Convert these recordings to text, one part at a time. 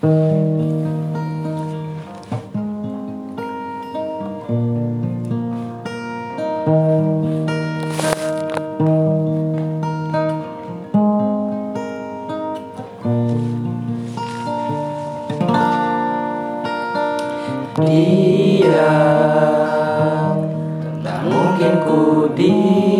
Dia tak mungkin ku dia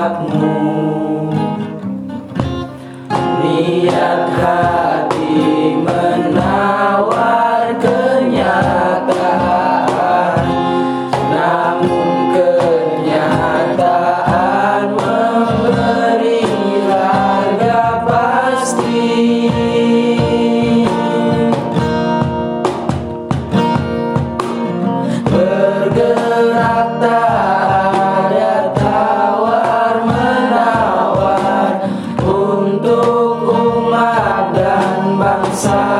not untuk umat dan bangsa.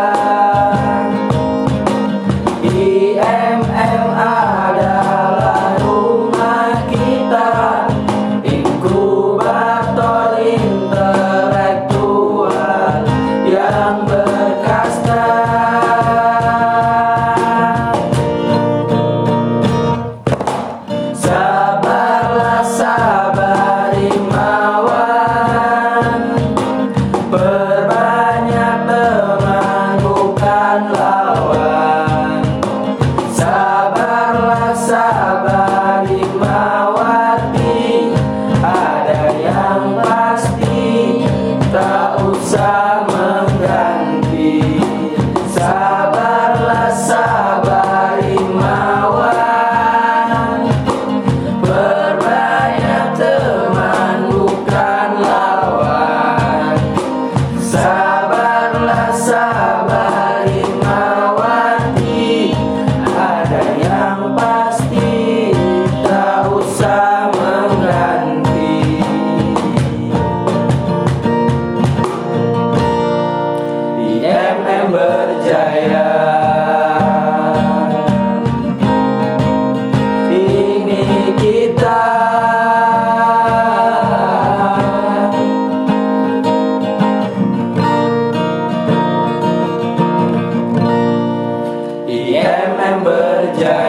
jaya Ini kita IMM berjaya